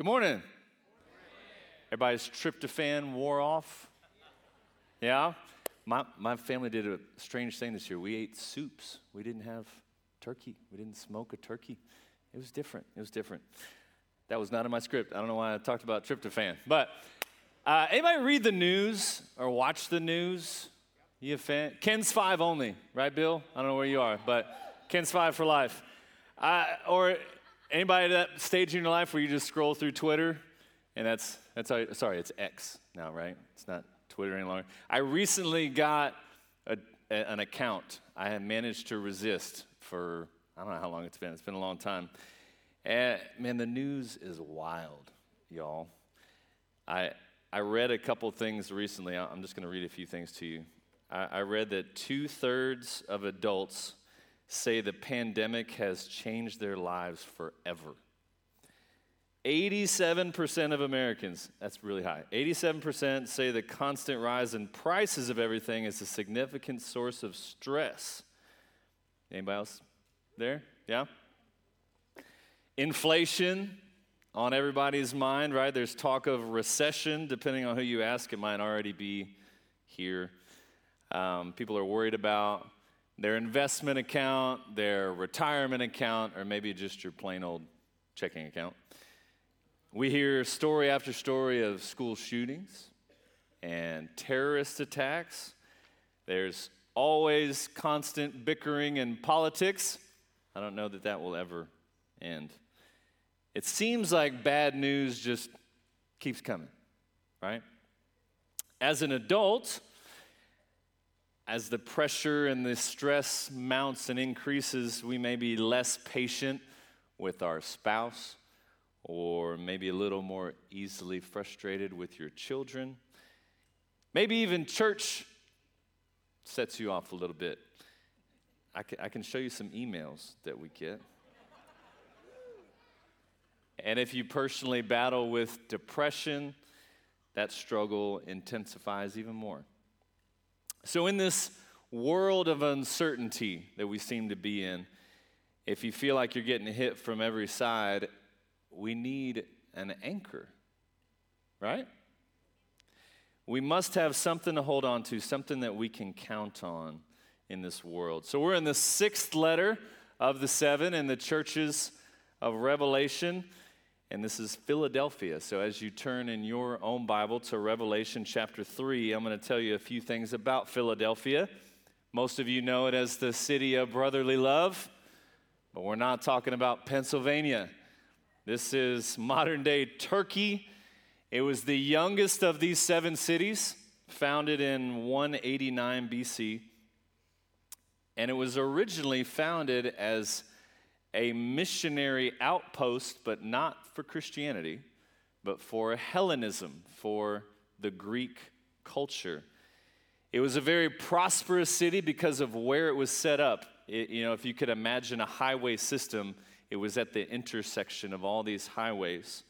Good morning. Everybody's tryptophan wore off? Yeah? My, my family did a strange thing this year. We ate soups. We didn't have turkey. We didn't smoke a turkey. It was different. It was different. That was not in my script. I don't know why I talked about tryptophan. But uh, anybody read the news or watch the news? You a fan? KENS five only, right, Bill? I don't know where you are, but KENS five for life. Uh, or anybody at that stage in your life where you just scroll through Twitter and that's that's how, sorry, it's X now, right? It's not Twitter any longer. I recently got a, a, an account. I have managed to resist for I don't know how long it's been. It's been a long time. And man, the news is wild, y'all. I I read a couple things recently. I'm just going to read a few things to you. I, I read that two thirds of adults say the pandemic has changed their lives forever. 87% of Americans, that's really high, 87% say the constant rise in prices of everything is a significant source of stress. Anybody else there? Yeah? Inflation on everybody's mind, right? There's talk of recession. Depending on who you ask, it might already be here. Um, people are worried about their investment account, their retirement account, or maybe just your plain old checking account. We hear story after story of school shootings and terrorist attacks. There's always constant bickering and politics. I don't know that that will ever end. It seems like bad news just keeps coming, right? As an adult, as the pressure and the stress mounts and increases, we may be less patient with our spouse or maybe a little more easily frustrated with your children. Maybe even church sets you off a little bit. I can, I can show you some emails that we get. And if you personally battle with depression, that struggle intensifies even more. So, in this world of uncertainty that we seem to be in, if you feel like you're getting hit from every side, we need an anchor, right? We must have something to hold on to, something that we can count on in this world. So we're in the sixth letter of the seven in the churches of Revelation, and this is Philadelphia. So as you turn in your own Bible to Revelation chapter 3, I'm going to tell you a few things about Philadelphia. Most of you know it as the city of brotherly love, but we're not talking about Pennsylvania. This is modern day Turkey. It was the youngest of these seven cities, founded in 189 BC. And it was originally founded as a missionary outpost, but not for Christianity, but for Hellenism, for the Greek culture. It was a very prosperous city because of where it was set up. It, you know, if you could imagine a highway system, it was at the intersection of all these highways.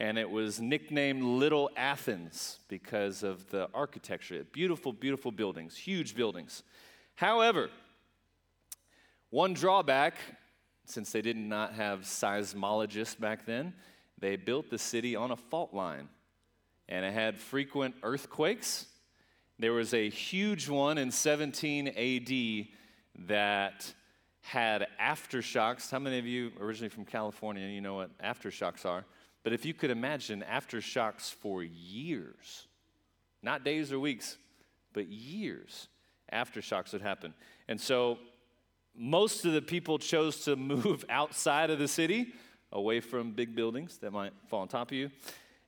And it was nicknamed Little Athens because of the architecture. Beautiful, beautiful buildings, huge buildings. However, one drawback, since they did not have seismologists back then, they built the city on a fault line. And it had frequent earthquakes. There was a huge one in 17 AD that had aftershocks. How many of you originally from California, you know what aftershocks are? But if you could imagine aftershocks for years, not days or weeks, but years, aftershocks would happen. And so most of the people chose to move outside of the city, away from big buildings that might fall on top of you.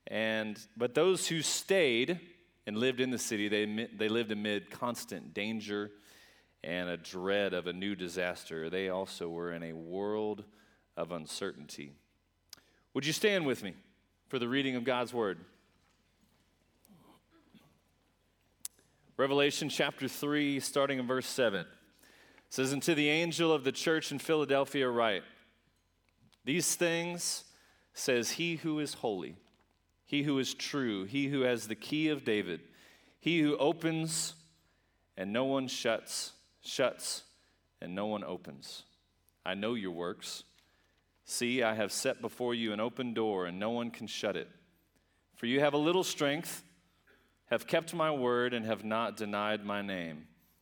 And but those who stayed and lived in the city, they, they lived amid constant danger and a dread of a new disaster, they also were in a world of uncertainty. Would you stand with me for the reading of God's word? Revelation chapter 3, starting in verse 7, says, And to the angel of the church in Philadelphia, write, These things says he who is holy, he who is true, he who has the key of David, he who opens and no one shuts shuts, and no one opens. I know your works, See, I have set before you an open door, and no one can shut it. For you have a little strength, have kept my word, and have not denied my name.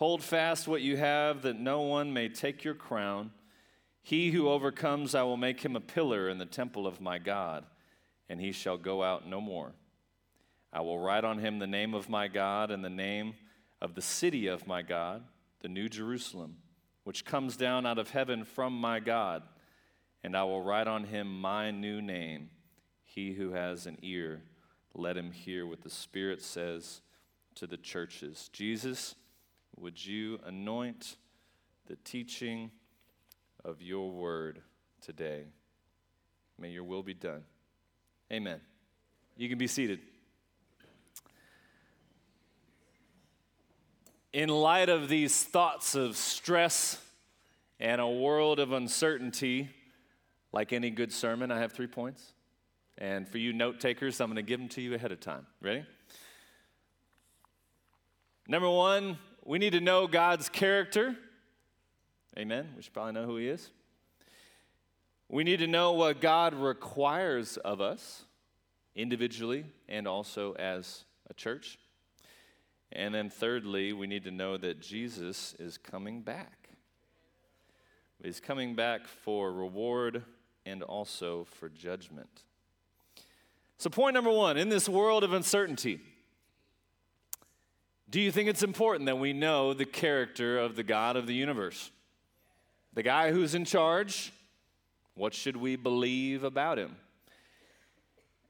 Hold fast what you have, that no one may take your crown. He who overcomes, I will make him a pillar in the temple of my God, and he shall go out no more. I will write on him the name of my God and the name of the city of my God, the New Jerusalem, which comes down out of heaven from my God. And I will write on him my new name. He who has an ear, let him hear what the Spirit says to the churches. Jesus, would you anoint the teaching of your word today? May your will be done. Amen. You can be seated. in light of these thoughts of stress and a world of uncertainty, like any good sermon, I have three points. And for you note takers, I'm going to give them to you ahead of time. Ready? Number one, we need to know God's character. Amen. We should probably know who He is. We need to know what God requires of us individually and also as a church. And then, thirdly, we need to know that Jesus is coming back. He's coming back for reward and also for judgment. So, point number one in this world of uncertainty, do you think it's important that we know the character of the God of the universe? The guy who's in charge, what should we believe about him?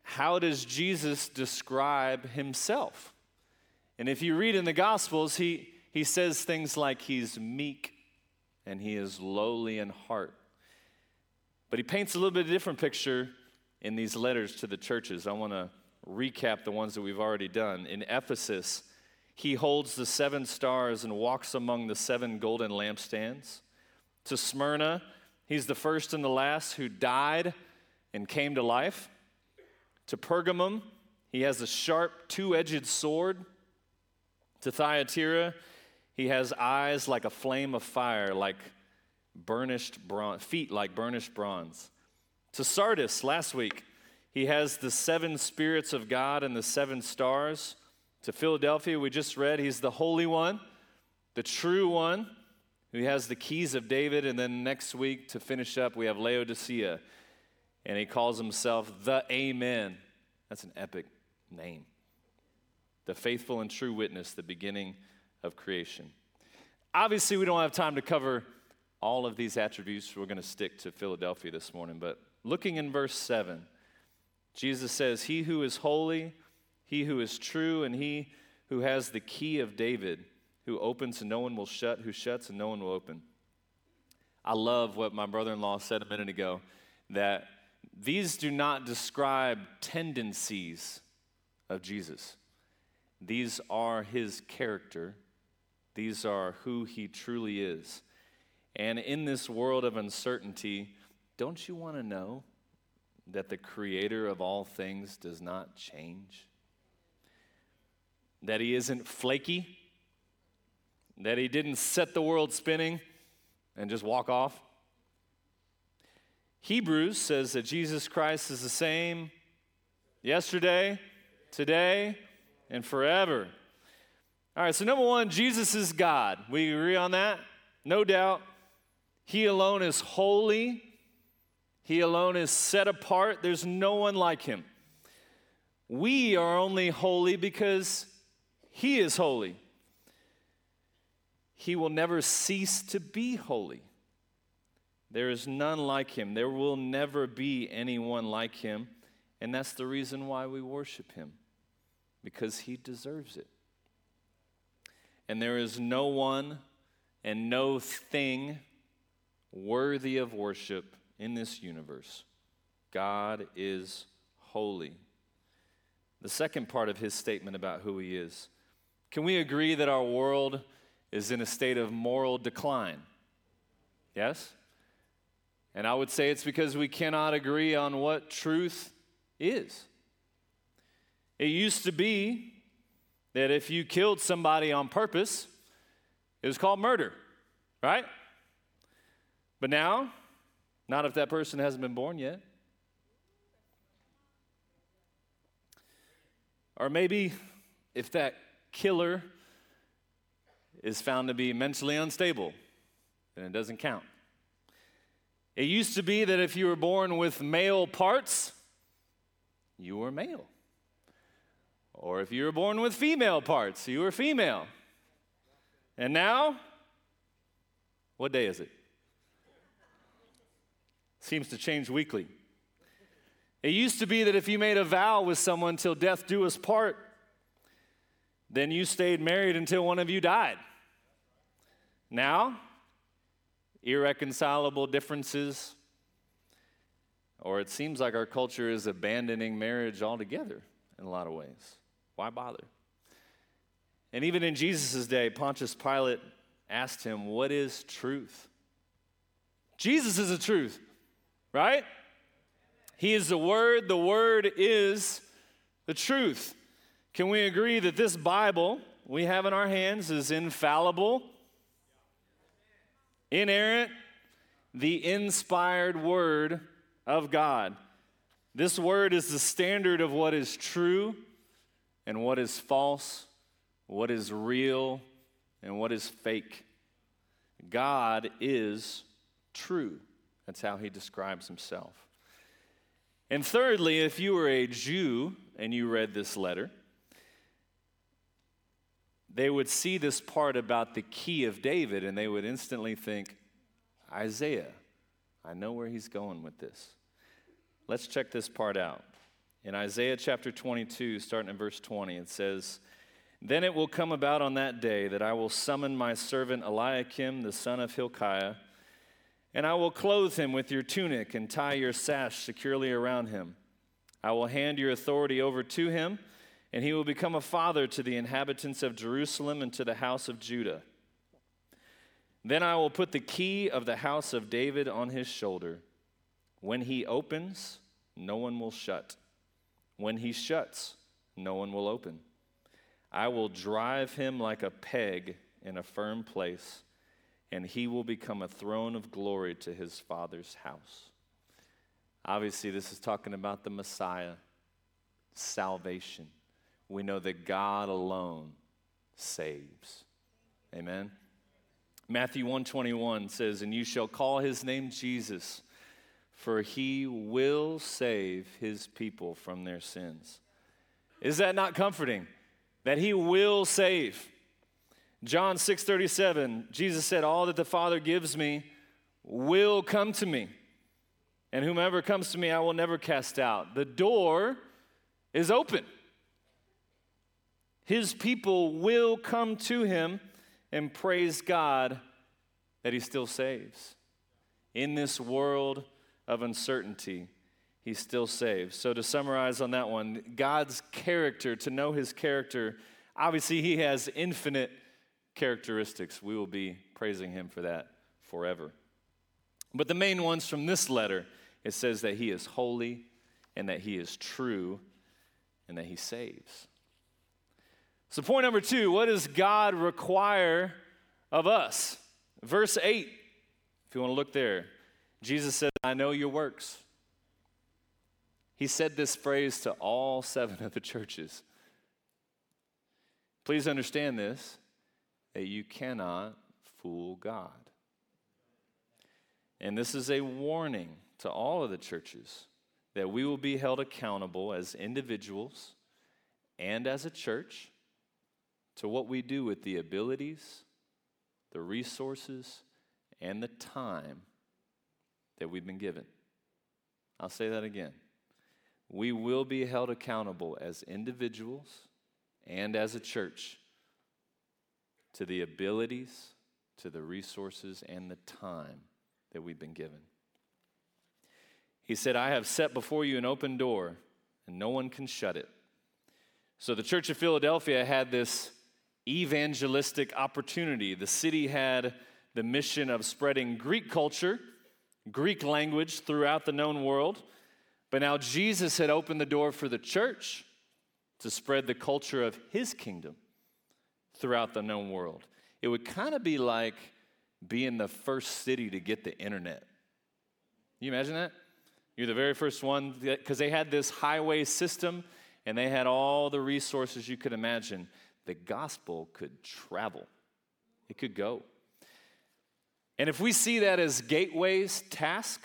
How does Jesus describe himself? And if you read in the Gospels, he, he says things like he's meek and he is lowly in heart. But he paints a little bit of a different picture in these letters to the churches. I want to recap the ones that we've already done. In Ephesus, he holds the seven stars and walks among the seven golden lampstands. To Smyrna, he's the first and the last who died and came to life. To Pergamum, he has a sharp two edged sword to Thyatira, he has eyes like a flame of fire, like burnished bronze, feet like burnished bronze. To Sardis, last week, he has the seven spirits of God and the seven stars. To Philadelphia, we just read, he's the Holy One, the true one, who has the keys of David. And then next week, to finish up, we have Laodicea, and he calls himself the Amen. That's an epic name the faithful and true witness, the beginning of creation. Obviously, we don't have time to cover all of these attributes. We're going to stick to Philadelphia this morning. But looking in verse 7, Jesus says, He who is holy, he who is true, and he who has the key of David, who opens and no one will shut, who shuts and no one will open. I love what my brother in law said a minute ago that these do not describe tendencies of Jesus. These are his character, these are who he truly is. And in this world of uncertainty, don't you want to know that the creator of all things does not change? That he isn't flaky? That he didn't set the world spinning and just walk off? Hebrews says that Jesus Christ is the same yesterday, today, and forever. All right, so number one, Jesus is God. We agree on that? No doubt. He alone is holy, He alone is set apart. There's no one like Him. We are only holy because He is holy. He will never cease to be holy. There is none like Him. There will never be anyone like Him. And that's the reason why we worship Him because he deserves it. And there is no one and no thing worthy of worship in this universe God is holy. The second part of his statement about who he is. Can we agree that our world is in a state of moral decline? Yes? And I would say it's because we cannot agree on what truth is. It used to be that if you killed somebody on purpose, it was called murder, right? But now, not if that person hasn't been born yet. Or maybe if that killer is found to be mentally unstable, then it doesn't count. It used to be that if you were born with male parts, you were male. Or if you were born with female parts, you were female. And now, what day is it? Seems to change weekly. It used to be that if you made a vow with someone till death do us part, then you stayed married until one of you died. Now, irreconcilable differences, or it seems like our culture is abandoning marriage altogether in a lot of ways. Why bother? And even in Jesus' day, Pontius Pilate asked him, What is truth? Jesus is the truth, right? He is the Word, the Word is the truth. Can we agree that this Bible we have in our hands is infallible, inerrant, the inspired Word of God? This Word is the standard of what is true and what is false what is real and what is fake. God is true. That's how he describes himself. And thirdly, if you were a Jew and you read this letter, they would see this part about the key of David and they would instantly think, Isaiah, I know where he's going with this. Let's check this part out. In Isaiah chapter 22, starting in verse 20, it says, then it will come about on that day that I will summon my servant Eliakim, the son of Hilkiah, and I will clothe him with your tunic and tie your sash securely around him. I will hand your authority over to him, and he will become a father to the inhabitants of Jerusalem and to the house of Judah. Then I will put the key of the house of David on his shoulder. When he opens, no one will shut. When he shuts, no one will open. I will drive him like a peg in a firm place, and he will become a throne of glory to his father's house. Obviously, this is talking about the Messiah, salvation. We know that God alone saves. Amen. Matthew 121 says, "And you shall call his name Jesus, for he will save his people from their sins." Is that not comforting? that he will save. John 6:37, Jesus said, "All that the Father gives me will come to me, and whomever comes to me I will never cast out." The door is open. His people will come to him and praise God that he still saves. In this world of uncertainty, he still saves. So, to summarize on that one, God's character, to know his character, obviously, he has infinite characteristics. We will be praising him for that forever. But the main ones from this letter, it says that he is holy and that he is true and that he saves. So, point number two what does God require of us? Verse 8, if you want to look there, Jesus said, I know your works. He said this phrase to all seven of the churches. Please understand this that you cannot fool God. And this is a warning to all of the churches that we will be held accountable as individuals and as a church to what we do with the abilities, the resources, and the time that we've been given. I'll say that again we will be held accountable as individuals and as a church to the abilities, to the resources, and the time that we've been given. He said, I have set before you an open door, and no one can shut it. So the Church of Philadelphia had this evangelistic opportunity. The city had the mission of spreading Greek culture, Greek language throughout the known world. But now Jesus had opened the door for the church to spread the culture of his kingdom throughout the known world. It would kind of be like being the first city to get the internet. You imagine that? You're the very first one because they had this highway system and they had all the resources you could imagine. The gospel could travel, it could go. And if we see that as Gateway's task,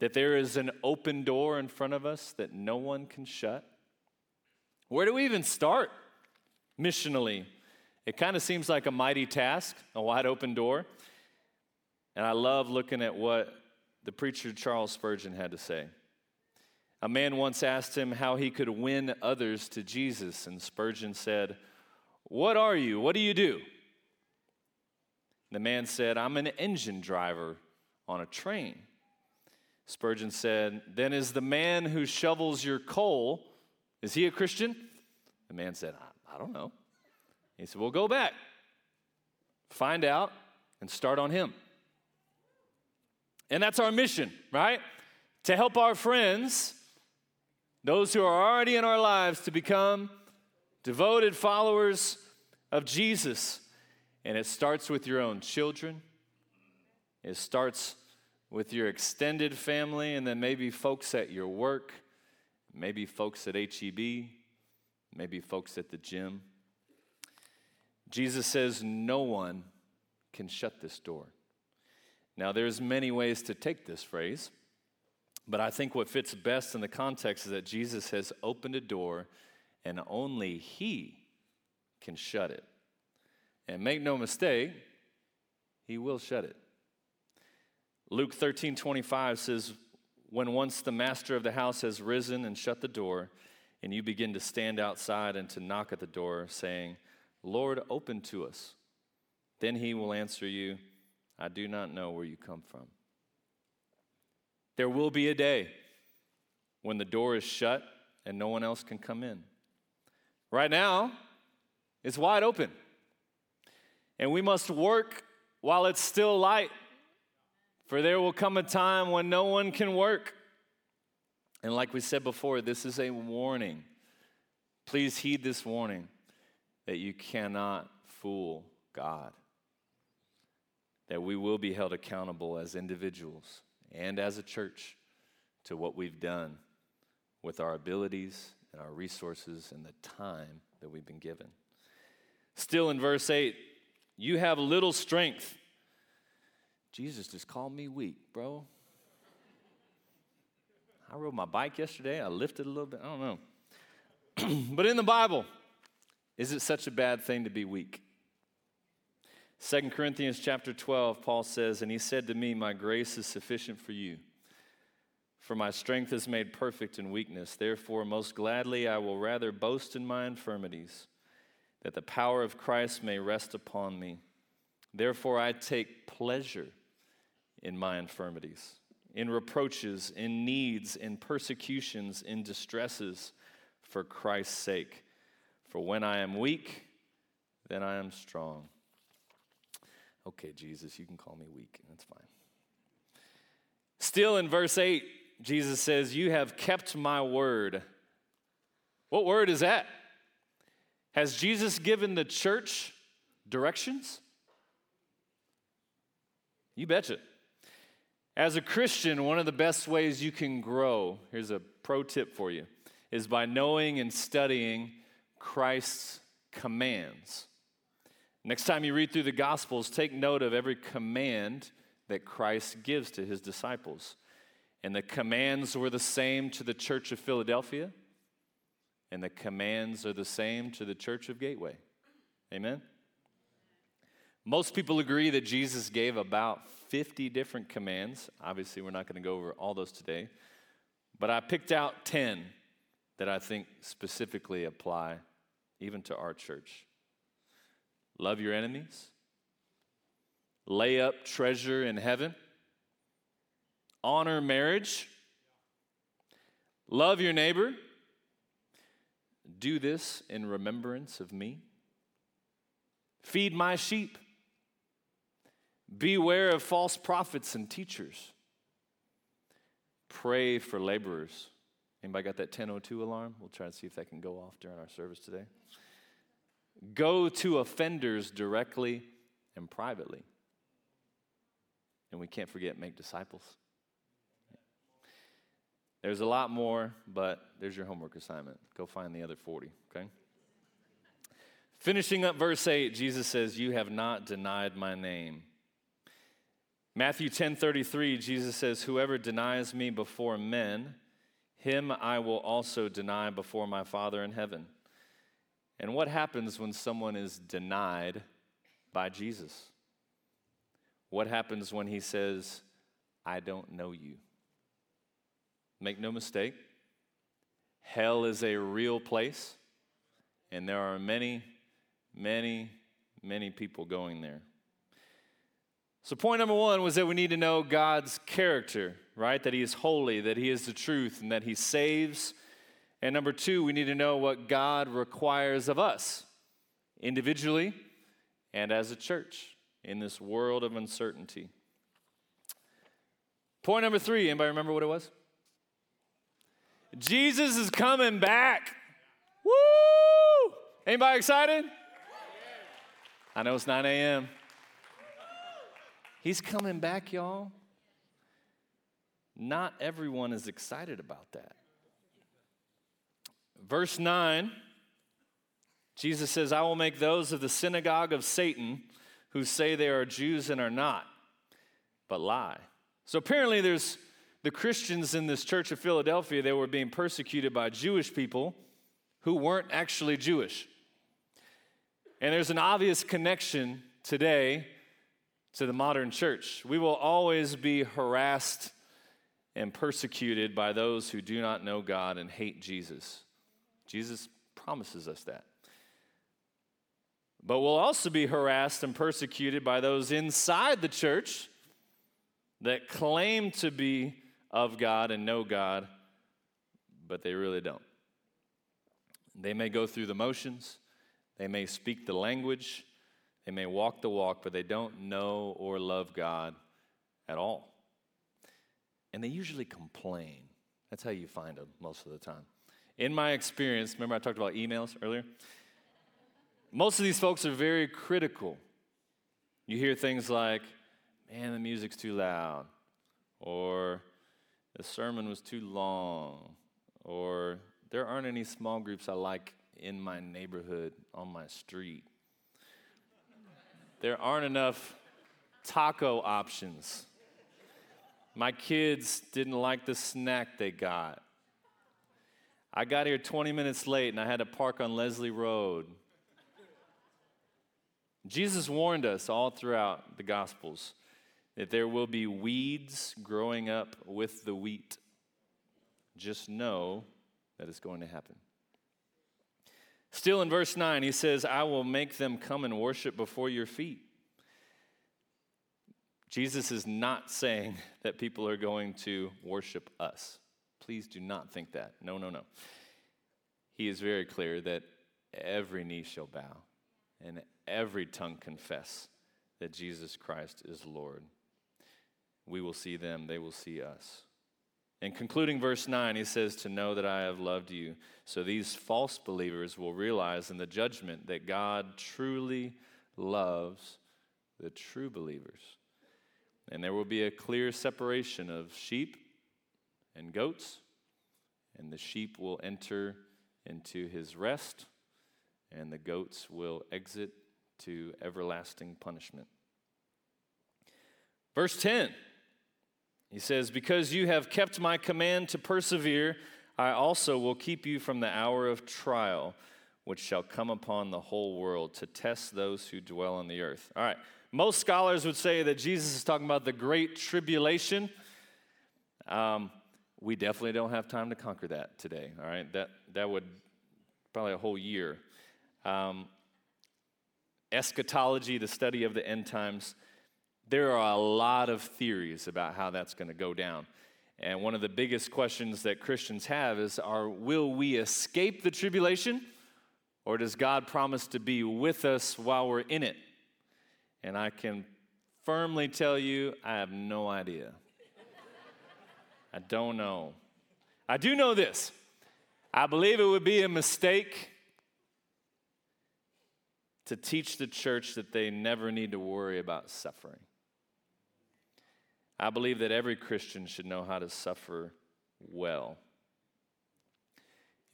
that there is an open door in front of us that no one can shut, where do we even start missionally? It kind of seems like a mighty task, a wide open door. And I love looking at what the preacher Charles Spurgeon had to say. A man once asked him how he could win others to Jesus, and Spurgeon said, What are you? What do you do? The man said, I'm an engine driver on a train. Spurgeon said, Then is the man who shovels your coal, is he a Christian? The man said, I, I don't know. He said, Well, go back, find out, and start on him. And that's our mission, right? To help our friends, those who are already in our lives, to become devoted followers of Jesus. And it starts with your own children, it starts with your extended family, and then maybe folks at your work, maybe folks at HEB, maybe folks at the gym. Jesus says, No one can shut this door. Now, there's many ways to take this phrase, but I think what fits best in the context is that Jesus has opened a door and only He can shut it. And make no mistake, he will shut it. Luke 13 25 says, When once the master of the house has risen and shut the door, and you begin to stand outside and to knock at the door, saying, Lord, open to us, then he will answer you, I do not know where you come from. There will be a day when the door is shut and no one else can come in. Right now, it's wide open. And we must work while it's still light, for there will come a time when no one can work. And like we said before, this is a warning. Please heed this warning that you cannot fool God, that we will be held accountable as individuals and as a church to what we've done with our abilities and our resources and the time that we've been given. Still in verse 8, you have little strength. Jesus just called me weak, bro. I rode my bike yesterday. I lifted a little bit. I don't know. but in the Bible, is it such a bad thing to be weak? 2 Corinthians chapter 12, Paul says, And he said to me, My grace is sufficient for you, for my strength is made perfect in weakness. Therefore, most gladly I will rather boast in my infirmities that the power of Christ may rest upon me. Therefore, I take pleasure in my infirmities, in reproaches, in needs, in persecutions, in distresses for Christ's sake. For when I am weak, then I am strong. Okay, Jesus, you can call me weak. and That's fine. Still in verse 8, Jesus says, You have kept my word. What word is that? Has Jesus given the church directions? You betcha. As a Christian, one of the best ways you can grow, here's a pro tip for you, is by knowing and studying Christ's commands. Next time you read through the Gospels, take note of every command that Christ gives to his disciples. And the commands were the same to the church of Philadelphia and the commands are the same to the church of Gateway. Amen? Most people agree that Jesus gave about 50 different commands. Obviously, we're not going to go over all those today, but I picked out 10 that I think specifically apply even to our church. Love your enemies, lay up treasure in heaven, honor marriage, Love your neighbor. Do this in remembrance of me. Feed my sheep. Beware of false prophets and teachers. Pray for laborers. Anybody got that 1002 alarm? We'll try to see if that can go off during our service today. Go to offenders directly and privately. And we can't forget make disciples. There's a lot more, but there's your homework assignment. Go find the other 40, okay? Finishing up verse 8, Jesus says, You have not denied my name. Matthew 10 33, Jesus says, Whoever denies me before men, him I will also deny before my Father in heaven. And what happens when someone is denied by Jesus? What happens when he says, I don't know you? Make no mistake, hell is a real place, and there are many, many, many people going there. So, point number one was that we need to know God's character, right? That He is holy, that He is the truth, and that He saves. And number two, we need to know what God requires of us individually and as a church in this world of uncertainty. Point number three, anybody remember what it was? Jesus is coming back. Woo! Anybody excited? I know it's 9 a.m. He's coming back, y'all. Not everyone is excited about that. Verse 9, Jesus says, I will make those of the synagogue of Satan who say they are Jews and are not, but lie. So apparently, there's the Christians in this church of Philadelphia, they were being persecuted by Jewish people who weren't actually Jewish. And there's an obvious connection today to the modern church. We will always be harassed and persecuted by those who do not know God and hate Jesus. Jesus promises us that. But we'll also be harassed and persecuted by those inside the church that claim to be of God and know God, but they really don't. They may go through the motions, they may speak the language, they may walk the walk, but they don't know or love God at all. And they usually complain. That's how you find them most of the time. In my experience, remember I talked about emails earlier? Most of these folks are very critical. You hear things like, man, the music's too loud, or the sermon was too long, or there aren't any small groups I like in my neighborhood on my street. There aren't enough taco options. My kids didn't like the snack they got. I got here 20 minutes late and I had to park on Leslie Road. Jesus warned us all throughout the Gospels that there will be weeds growing up with the wheat. Just know that it's going to happen. Still in verse 9, he says, I will make them come and worship before your feet. Jesus is not saying that people are going to worship us. Please do not think that. No, no, no. He is very clear that every knee shall bow and every tongue confess that Jesus Christ is Lord we will see them, they will see us. In concluding verse 9, he says, To know that I have loved you. So these false believers will realize in the judgment that God truly loves the true believers. And there will be a clear separation of sheep and goats, and the sheep will enter into his rest, and the goats will exit to everlasting punishment. Verse 10 he says, Because you have kept my command to persevere, I also will keep you from the hour of trial, which shall come upon the whole world to test those who dwell on the earth. All right. Most scholars would say that Jesus is talking about the great tribulation. Um, we definitely don't have time to conquer that today. All right. That, that would probably a whole year. Um, eschatology, the study of the end times, there are a lot of theories about how that's going to go down. And one of the biggest questions that Christians have is are will we escape the tribulation or does God promise to be with us while we're in it? And I can firmly tell you I have no idea. I don't know. I do know this. I believe it would be a mistake to teach the church that they never need to worry about suffering. I believe that every Christian should know how to suffer well.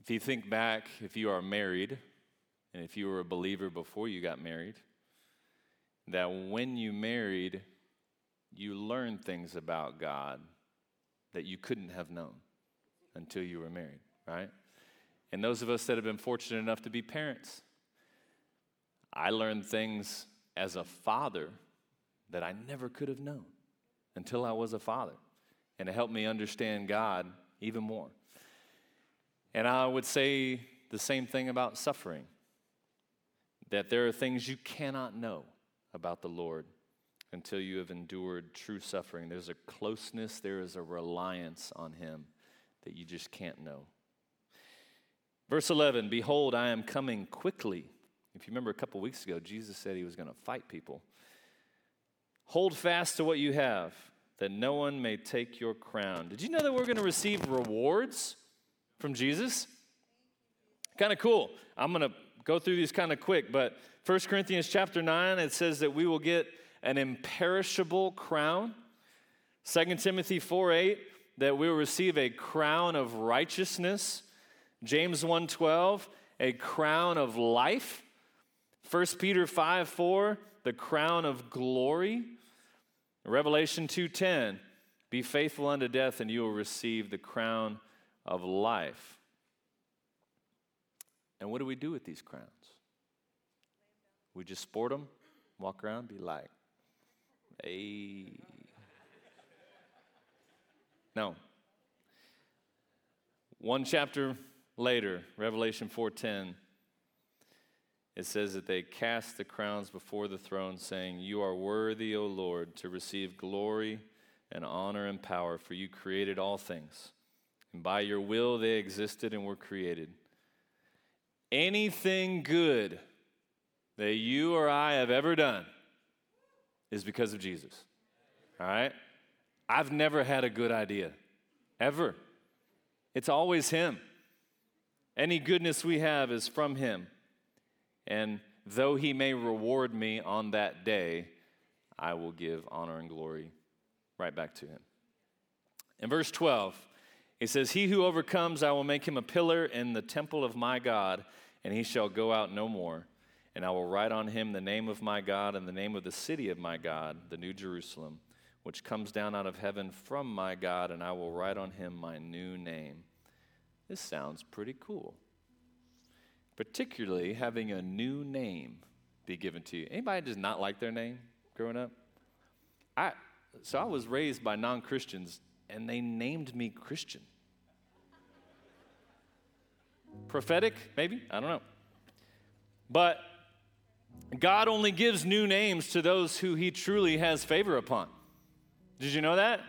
If you think back, if you are married, and if you were a believer before you got married, that when you married, you learned things about God that you couldn't have known until you were married, right? And those of us that have been fortunate enough to be parents, I learned things as a father that I never could have known until I was a father. And it helped me understand God even more. And I would say the same thing about suffering that there are things you cannot know about the Lord until you have endured true suffering. There's a closeness, there is a reliance on Him that you just can't know. Verse 11 Behold, I am coming quickly. If you remember a couple weeks ago, Jesus said He was going to fight people. Hold fast to what you have, that no one may take your crown. Did you know that we're going to receive rewards from Jesus? Kind of cool. I'm going to go through these kind of quick, but 1 Corinthians chapter 9, it says that we will get an imperishable crown. 2 Timothy 4 8, that we will receive a crown of righteousness. James 1:12, a crown of life. 1 Peter 5 4, the crown of glory. Revelation 2:10, be faithful unto death, and you will receive the crown of life. And what do we do with these crowns? We just sport them, walk around, be like, No. One chapter later, Revelation 4:10, it says that they cast the crowns before the throne, saying, You are worthy, O Lord, to receive glory and honor and power, for you created all things. And by your will they existed and were created. Anything good that you or I have ever done is because of Jesus. All right? I've never had a good idea, ever. It's always Him. Any goodness we have is from Him. And though he may reward me on that day, I will give honor and glory right back to him. In verse 12, he says, He who overcomes, I will make him a pillar in the temple of my God, and he shall go out no more. And I will write on him the name of my God and the name of the city of my God, the New Jerusalem, which comes down out of heaven from my God, and I will write on him my new name. This sounds pretty cool particularly having a new name be given to you. Anybody does not like their name growing up? I so I was raised by non-Christians and they named me Christian. Prophetic, maybe? I don't know. But God only gives new names to those who he truly has favor upon. Did you know that?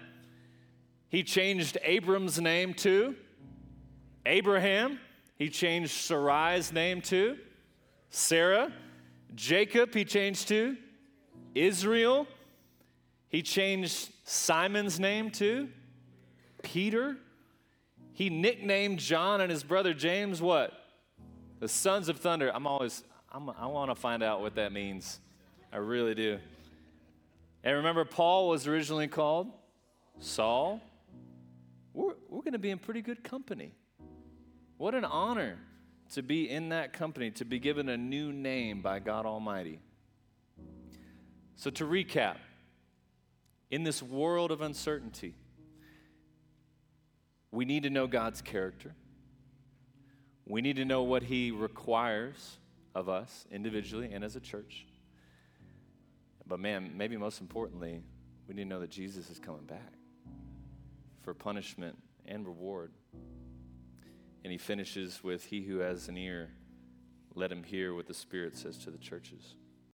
He changed Abram's name to Abraham. He changed Sarai's name to Sarah. Jacob, he changed to Israel. He changed Simon's name to Peter. He nicknamed John and his brother James what? The sons of thunder. I'm always, I'm, i want to find out what that means. I really do. And remember, Paul was originally called Saul. We're, we're going to be in pretty good company. What an honor to be in that company, to be given a new name by God Almighty. So, to recap, in this world of uncertainty, we need to know God's character. We need to know what He requires of us individually and as a church. But, man, maybe most importantly, we need to know that Jesus is coming back for punishment and reward. And he finishes with, He who has an ear, let him hear what the Spirit says to the churches.